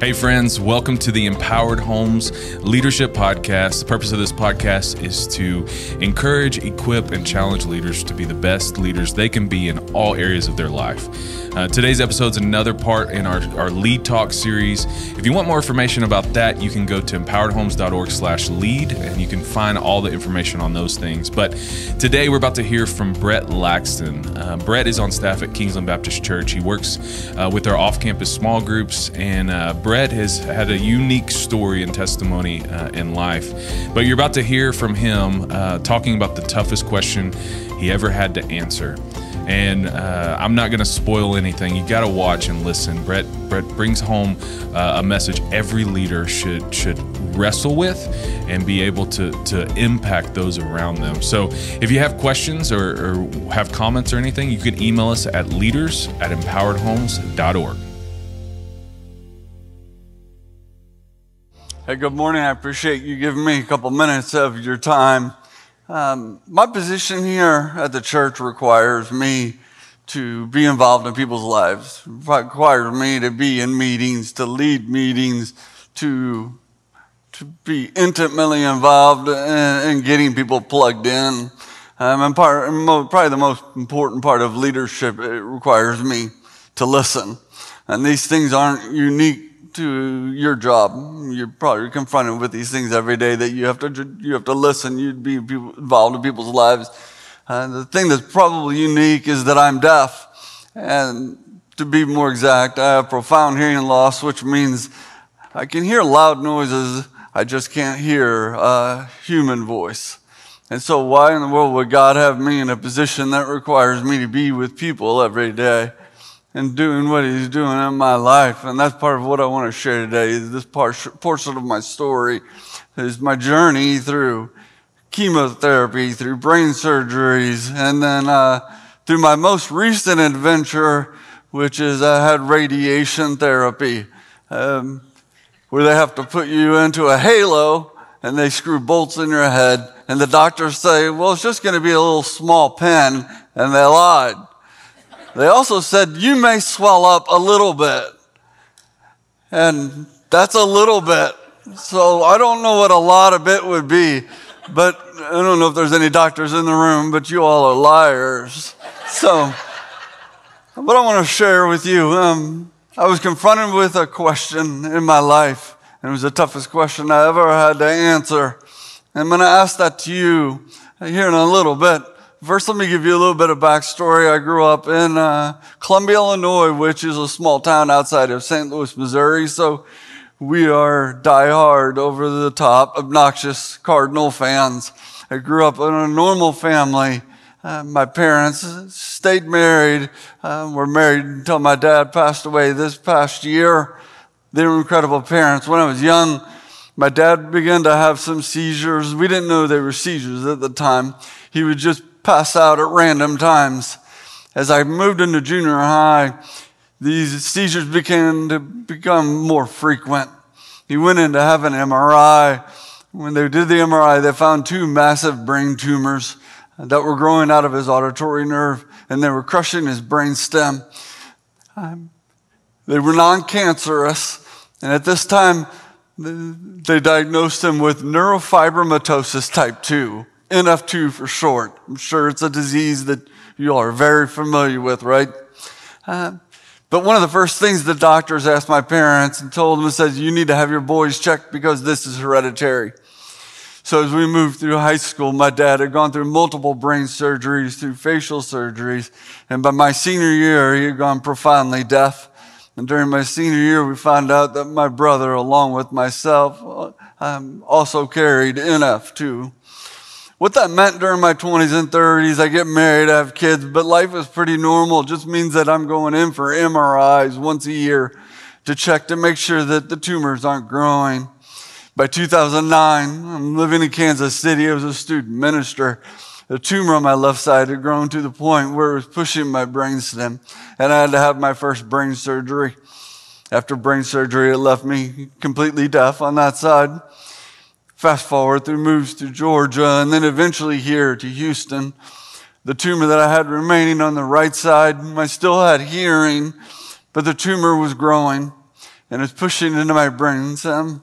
Hey, friends, welcome to the Empowered Homes Leadership Podcast. The purpose of this podcast is to encourage, equip, and challenge leaders to be the best leaders they can be in all areas of their life. Uh, today's episode is another part in our, our Lead Talk series. If you want more information about that, you can go to empoweredhomes.org slash lead, and you can find all the information on those things. But today we're about to hear from Brett Laxton. Uh, Brett is on staff at Kingsland Baptist Church. He works uh, with our off-campus small groups, and uh, Brett has had a unique story and testimony uh, in life. But you're about to hear from him uh, talking about the toughest question he ever had to answer. And uh, I'm not going to spoil anything. You got to watch and listen. Brett Brett brings home uh, a message every leader should should wrestle with and be able to to impact those around them. So if you have questions or, or have comments or anything, you can email us at leaders at empoweredhomes.org. Hey, good morning. I appreciate you giving me a couple minutes of your time. Um, my position here at the church requires me to be involved in people's lives. It requires me to be in meetings, to lead meetings, to to be intimately involved in, in getting people plugged in. Um, and part, probably the most important part of leadership, it requires me to listen. And these things aren't unique to your job. You're probably confronted with these things every day that you have to you have to listen. You'd be involved in people's lives. Uh, the thing that's probably unique is that I'm deaf, and to be more exact, I have profound hearing loss, which means I can hear loud noises. I just can't hear a human voice. And so, why in the world would God have me in a position that requires me to be with people every day? And doing what he's doing in my life. And that's part of what I want to share today is this part, portion of my story is my journey through chemotherapy, through brain surgeries, and then uh, through my most recent adventure, which is I had radiation therapy, um, where they have to put you into a halo and they screw bolts in your head. And the doctors say, well, it's just going to be a little small pin. And they lied. They also said, You may swell up a little bit. And that's a little bit. So I don't know what a lot of bit would be, but I don't know if there's any doctors in the room, but you all are liars. So, what I want to share with you, um, I was confronted with a question in my life, and it was the toughest question I ever had to answer. And I'm going to ask that to you here in a little bit. First, let me give you a little bit of backstory. I grew up in uh, Columbia, Illinois, which is a small town outside of St. Louis, Missouri. So we are diehard, over the top, obnoxious Cardinal fans. I grew up in a normal family. Uh, my parents stayed married. Uh, were married until my dad passed away this past year. They were incredible parents. When I was young, my dad began to have some seizures. We didn't know they were seizures at the time. He would just pass out at random times. As I moved into junior high, these seizures began to become more frequent. He went in to have an MRI. When they did the MRI, they found two massive brain tumors that were growing out of his auditory nerve and they were crushing his brain stem. Um, they were non cancerous, and at this time, they diagnosed him with neurofibromatosis type 2. NF2 for short. I'm sure it's a disease that you are very familiar with, right? Uh, but one of the first things the doctors asked my parents and told them says, you need to have your boys checked because this is hereditary. So as we moved through high school, my dad had gone through multiple brain surgeries, through facial surgeries. And by my senior year, he had gone profoundly deaf. And during my senior year, we found out that my brother, along with myself, um, also carried NF2. What that meant during my 20s and 30s, I get married, I have kids, but life is pretty normal. It just means that I'm going in for MRIs once a year to check to make sure that the tumors aren't growing. By 2009, I'm living in Kansas City. I was a student minister. The tumor on my left side had grown to the point where it was pushing my brainstem, and I had to have my first brain surgery. After brain surgery, it left me completely deaf on that side. Fast forward through moves to Georgia and then eventually here to Houston. The tumor that I had remaining on the right side, I still had hearing, but the tumor was growing. and it's pushing into my brain some. Um,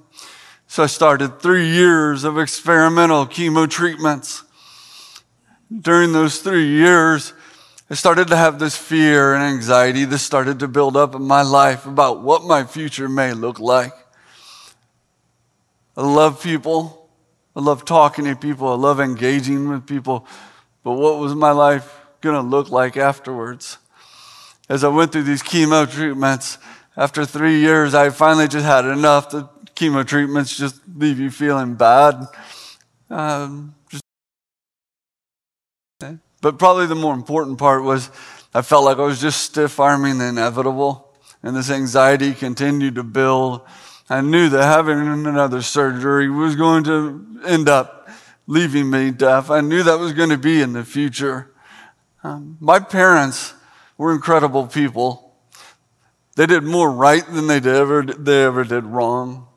so I started three years of experimental chemo treatments. During those three years, I started to have this fear and anxiety that started to build up in my life about what my future may look like. I love people. I love talking to people. I love engaging with people. But what was my life going to look like afterwards? As I went through these chemo treatments, after three years, I finally just had enough. The chemo treatments just leave you feeling bad. Um, just, but probably the more important part was I felt like I was just stiff arming the inevitable, and this anxiety continued to build. I knew that having another surgery was going to end up leaving me deaf. I knew that was going to be in the future. Um, my parents were incredible people. They did more right than they, ever, they ever did wrong.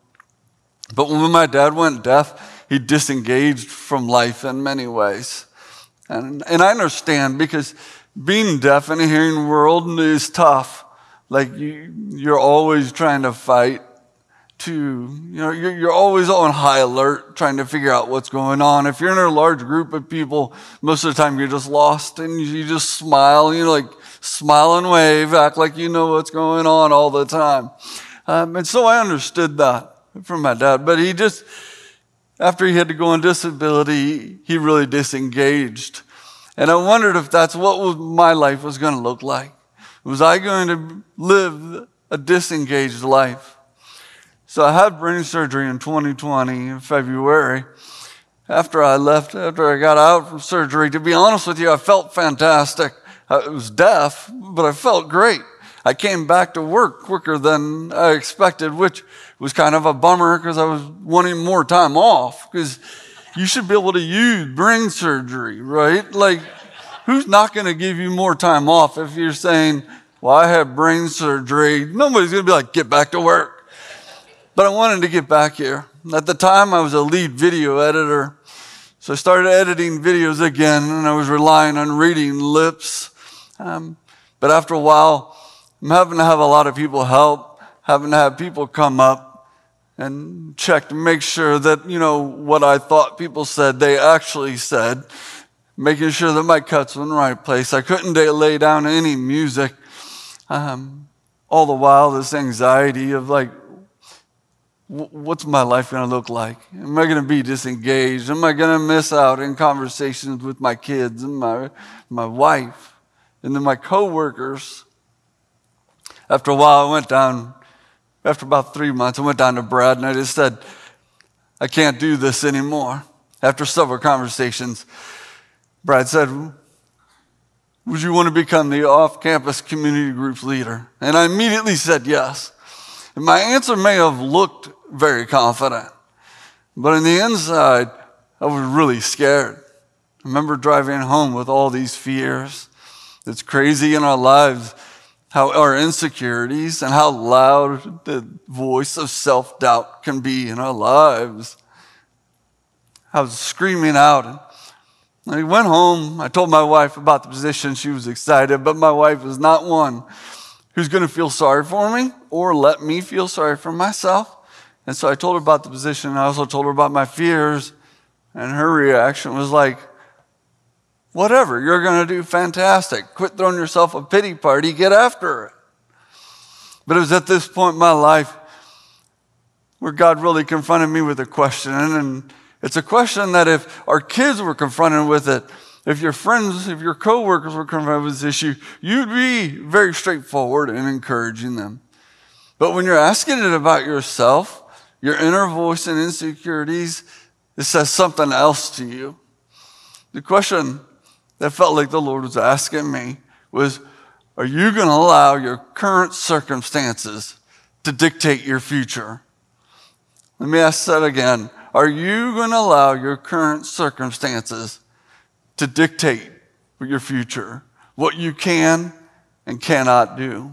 But when my dad went deaf, he disengaged from life in many ways. And, and I understand because being deaf in a hearing world is tough. Like you, you're always trying to fight to, you know, you're, you're always on high alert trying to figure out what's going on. If you're in a large group of people, most of the time you're just lost and you just smile, you know, like, smile and wave, act like you know what's going on all the time. Um, and so I understood that from my dad, but he just, after he had to go on disability, he really disengaged. And I wondered if that's what my life was going to look like. Was I going to live a disengaged life? So I had brain surgery in 2020 in February. After I left, after I got out from surgery, to be honest with you, I felt fantastic. I was deaf, but I felt great. I came back to work quicker than I expected, which was kind of a bummer because I was wanting more time off because you should be able to use brain surgery, right? Like, who's not going to give you more time off if you're saying, well, I have brain surgery? Nobody's going to be like, get back to work. But I wanted to get back here. At the time, I was a lead video editor. So I started editing videos again, and I was relying on reading lips um, but after a while, I'm having to have a lot of people help, having to have people come up and check to make sure that, you know, what I thought people said, they actually said, making sure that my cuts were in the right place. I couldn't lay down any music. Um, all the while, this anxiety of like, what's my life going to look like? Am I going to be disengaged? Am I going to miss out in conversations with my kids and my, my wife? And then my coworkers, after a while, I went down, after about three months, I went down to Brad and I just said, I can't do this anymore. After several conversations, Brad said, Would you want to become the off campus community group leader? And I immediately said yes. And my answer may have looked very confident, but on the inside, I was really scared. I remember driving home with all these fears. It's crazy in our lives how our insecurities and how loud the voice of self doubt can be in our lives. I was screaming out. I went home. I told my wife about the position. She was excited, but my wife is not one who's going to feel sorry for me or let me feel sorry for myself. And so I told her about the position. I also told her about my fears. And her reaction was like, Whatever, you're going to do fantastic. Quit throwing yourself a pity party, get after it. But it was at this point in my life where God really confronted me with a question. And it's a question that if our kids were confronted with it, if your friends, if your coworkers were confronted with this issue, you'd be very straightforward in encouraging them. But when you're asking it about yourself, your inner voice and insecurities, it says something else to you. The question that felt like the Lord was asking me was, Are you going to allow your current circumstances to dictate your future? Let me ask that again. Are you going to allow your current circumstances to dictate your future? What you can and cannot do?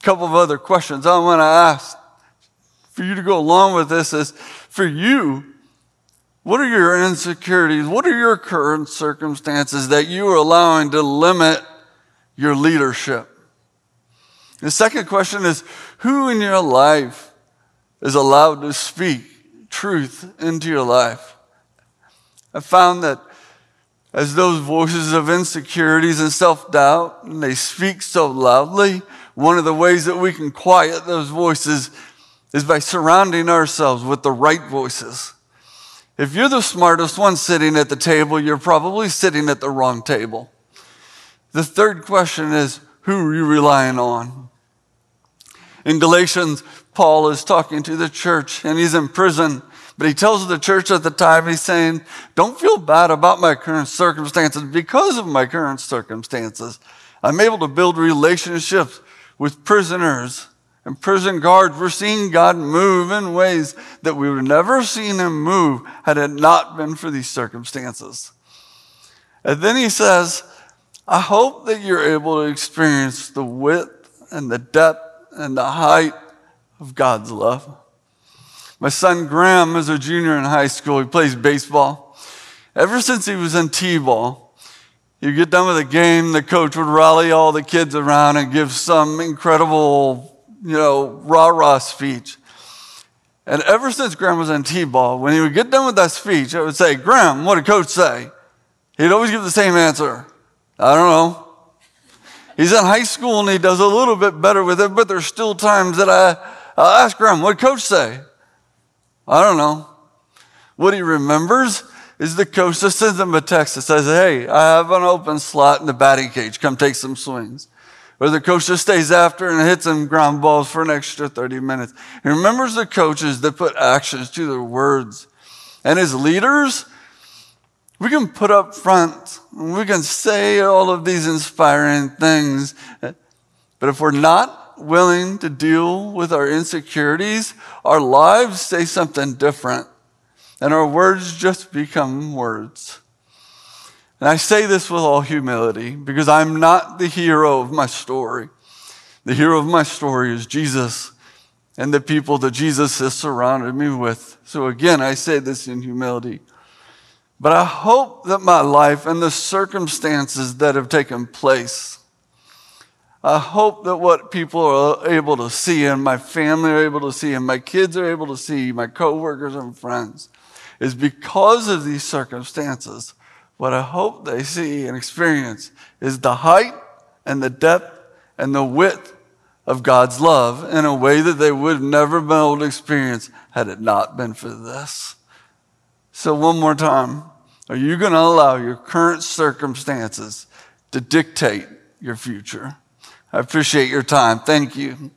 A couple of other questions I want to ask for you to go along with this is for you, what are your insecurities? What are your current circumstances that you are allowing to limit your leadership? The second question is Who in your life is allowed to speak truth into your life? I found that as those voices of insecurities and self doubt, and they speak so loudly, one of the ways that we can quiet those voices is by surrounding ourselves with the right voices. If you're the smartest one sitting at the table, you're probably sitting at the wrong table. The third question is who are you relying on? In Galatians, Paul is talking to the church and he's in prison, but he tells the church at the time, he's saying, Don't feel bad about my current circumstances because of my current circumstances. I'm able to build relationships with prisoners and prison guards. We're seeing God move in ways that we would have never seen him move had it not been for these circumstances. And then he says, I hope that you're able to experience the width and the depth and the height of God's love. My son Graham is a junior in high school. He plays baseball. Ever since he was in T ball, you get done with a game, the coach would rally all the kids around and give some incredible, you know, rah rah speech. And ever since Graham was in T ball, when he would get done with that speech, I would say, Graham, what did coach say? He'd always give the same answer. I don't know. He's in high school and he does a little bit better with it, but there's still times that I, i ask Graham, what did coach say? I don't know. What he remembers is the coach that sends him a text that says, Hey, I have an open slot in the batting cage. Come take some swings. Or the coach just stays after and hits him ground balls for an extra 30 minutes. He remembers the coaches that put actions to their words. And as leaders, we can put up front, we can say all of these inspiring things, but if we're not willing to deal with our insecurities, our lives say something different, and our words just become words. And I say this with all humility because I'm not the hero of my story. The hero of my story is Jesus and the people that Jesus has surrounded me with. So again, I say this in humility. But I hope that my life and the circumstances that have taken place, I hope that what people are able to see and my family are able to see and my kids are able to see, my coworkers and friends, is because of these circumstances. What I hope they see and experience is the height and the depth and the width of God's love in a way that they would never been able to experience had it not been for this. So, one more time, are you going to allow your current circumstances to dictate your future? I appreciate your time. Thank you.